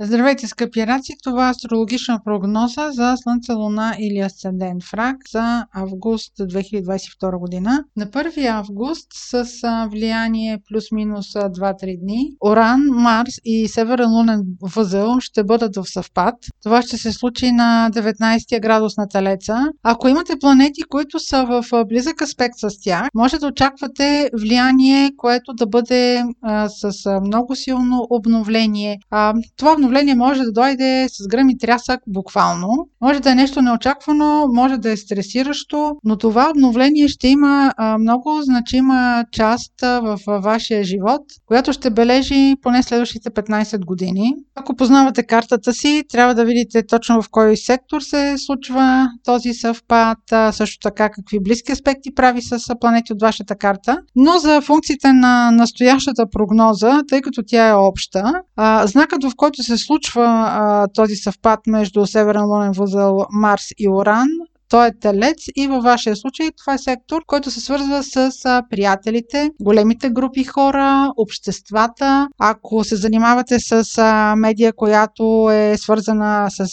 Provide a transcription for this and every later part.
Здравейте, скъпи раци! Това е астрологична прогноза за Слънце, Луна или Асцендент в рак за август 2022 година. На 1 август с влияние плюс-минус 2-3 дни Оран, Марс и Северен лунен възел ще бъдат в съвпад. Това ще се случи на 19 градус на Телеца. Ако имате планети, които са в близък аспект с тях, може да очаквате влияние, което да бъде а, с много силно обновление. А, това обновление може да дойде с гръм и трясък буквално. Може да е нещо неочаквано, може да е стресиращо, но това обновление ще има много значима част в вашия живот, която ще бележи поне следващите 15 години. Ако познавате картата си, трябва да видите точно в кой сектор се случва този съвпад, също така какви близки аспекти прави с планети от вашата карта. Но за функциите на настоящата прогноза, тъй като тя е обща, знакът в който се случва а, този съвпад между Северен лунен възел Марс и Оран той е телец и във вашия случай това е сектор, който се свързва с приятелите, големите групи хора, обществата. Ако се занимавате с медия, която е свързана с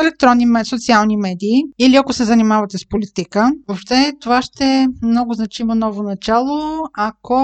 електронни социални медии или ако се занимавате с политика, въобще това ще е много значимо ново начало, ако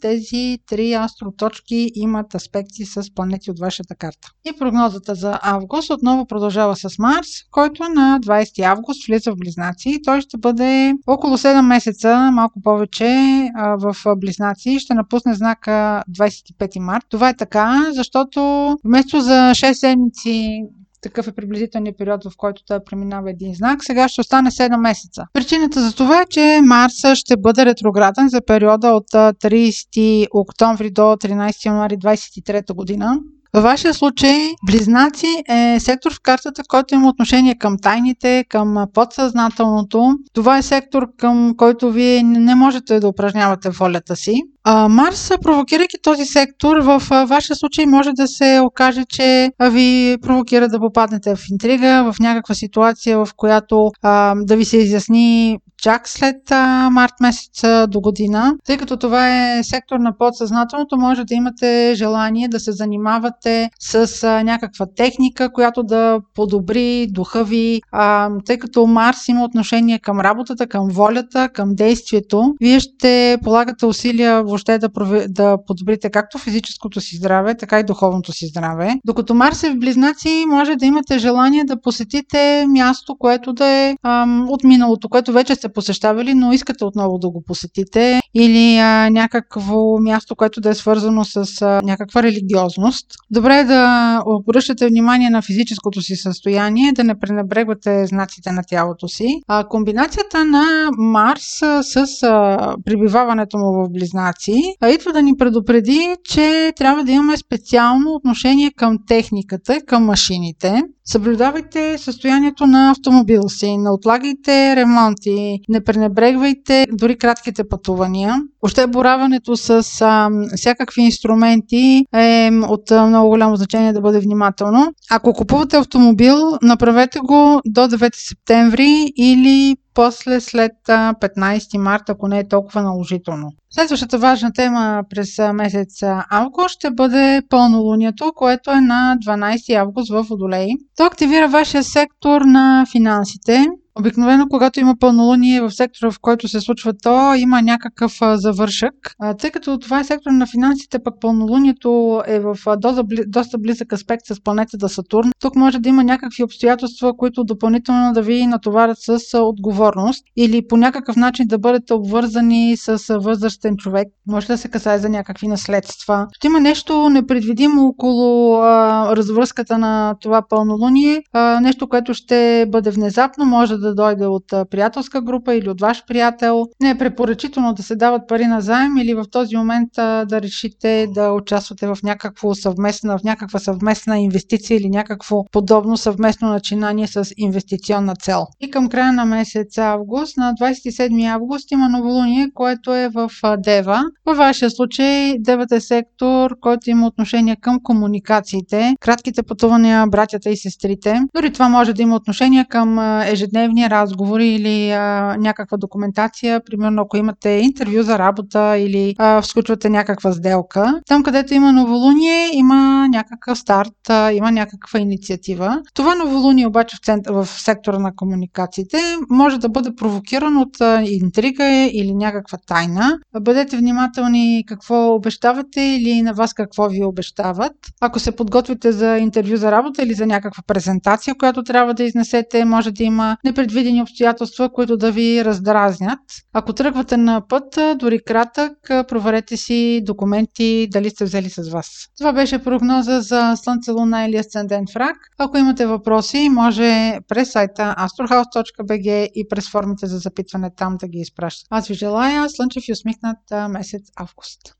тези три астроточки имат аспекти с планети от вашата карта. И прогнозата за август отново продължава с Марс, който на 20 август влиза в Близнаци. Той ще бъде около 7 месеца, малко повече в Близнаци. Ще напусне знака 25 март. Това е така, защото вместо за 6 седмици такъв е приблизителният период, в който той преминава един знак. Сега ще остане 7 месеца. Причината за това е, че Марс ще бъде ретрограден за периода от 30 октомври до 13 януари 2023 година. Във вашия случай, Близнаци е сектор в картата, който има отношение към тайните, към подсъзнателното. Това е сектор, към който вие не можете да упражнявате волята си. А, Марс, провокирайки този сектор, в вашия случай може да се окаже, че ви провокира да попаднете в интрига, в някаква ситуация, в която а, да ви се изясни чак след а, март месец до година. Тъй като това е сектор на подсъзнателното, може да имате желание да се занимавате с а, някаква техника, която да подобри духа ви, а, тъй като Марс има отношение към работата, към волята, към действието. Вие ще полагате усилия въобще да, прови, да подобрите както физическото си здраве, така и духовното си здраве. Докато Марс е в Близнаци, може да имате желание да посетите място, което да е ам, от миналото, което вече сте посещавали, но искате отново да го посетите или а, някакво място, което да е свързано с а, някаква религиозност. Добре е да обръщате внимание на физическото си състояние, да не пренебрегвате знаците на тялото си. А, комбинацията на Марс с а, прибиваването му в Близнаци а идва да ни предупреди, че трябва да имаме специално отношение към техниката, към машините. Съблюдавайте състоянието на автомобила си, не отлагайте ремонти, не пренебрегвайте дори кратките пътувания. Още бораването с а, всякакви инструменти е от а, много голямо значение да бъде внимателно. Ако купувате автомобил, направете го до 9 септември или после след 15 марта, ако не е толкова наложително. Следващата важна тема през месец август ще бъде пълнолунието, което е на 12 август в Водолей. То активира вашия сектор на финансите, Обикновено, когато има пълнолуние в сектора, в който се случва то, има някакъв завършък. Тъй като това е сектор на финансите, пък пълнолунието е в доста близък аспект с планетата Сатурн. Тук може да има някакви обстоятелства, които допълнително да ви натоварят с отговорност или по някакъв начин да бъдете обвързани с възрастен човек. Може да се касае за някакви наследства. Ще има нещо непредвидимо около а, развръзката на това пълнолуние. А, нещо, което ще бъде внезапно, може да да дойде от приятелска група или от ваш приятел. Не е препоръчително да се дават пари на заем или в този момент да решите да участвате в някакво съвместна, в някаква съвместна инвестиция или някакво подобно съвместно начинание с инвестиционна цел. И към края на месец август, на 27 август има новолуние, което е в Дева. Във вашия случай Девата е сектор, който има отношение към комуникациите, кратките пътувания, братята и сестрите. Дори това може да има отношение към ежедневни предвидени разговори или а, някаква документация, примерно ако имате интервю за работа или а, сключвате някаква сделка. Там, където има новолуние, има някакъв старт, а, има някаква инициатива. Това новолуние обаче в, център, в сектора на комуникациите може да бъде провокирано от а, интрига или някаква тайна. Бъдете внимателни какво обещавате или на вас какво ви обещават. Ако се подготвите за интервю за работа или за някаква презентация, която трябва да изнесете, може да има непредвидени обстоятелства, които да ви раздразнят. Ако тръгвате на път, дори кратък, проверете си документи дали сте взели с вас. Това беше прогноза за Слънце, Луна или Асцендент Фрак. Ако имате въпроси, може през сайта astrohouse.bg и през формите за запитване там да ги изпращате. Аз ви желая слънчев и усмихнат месец август.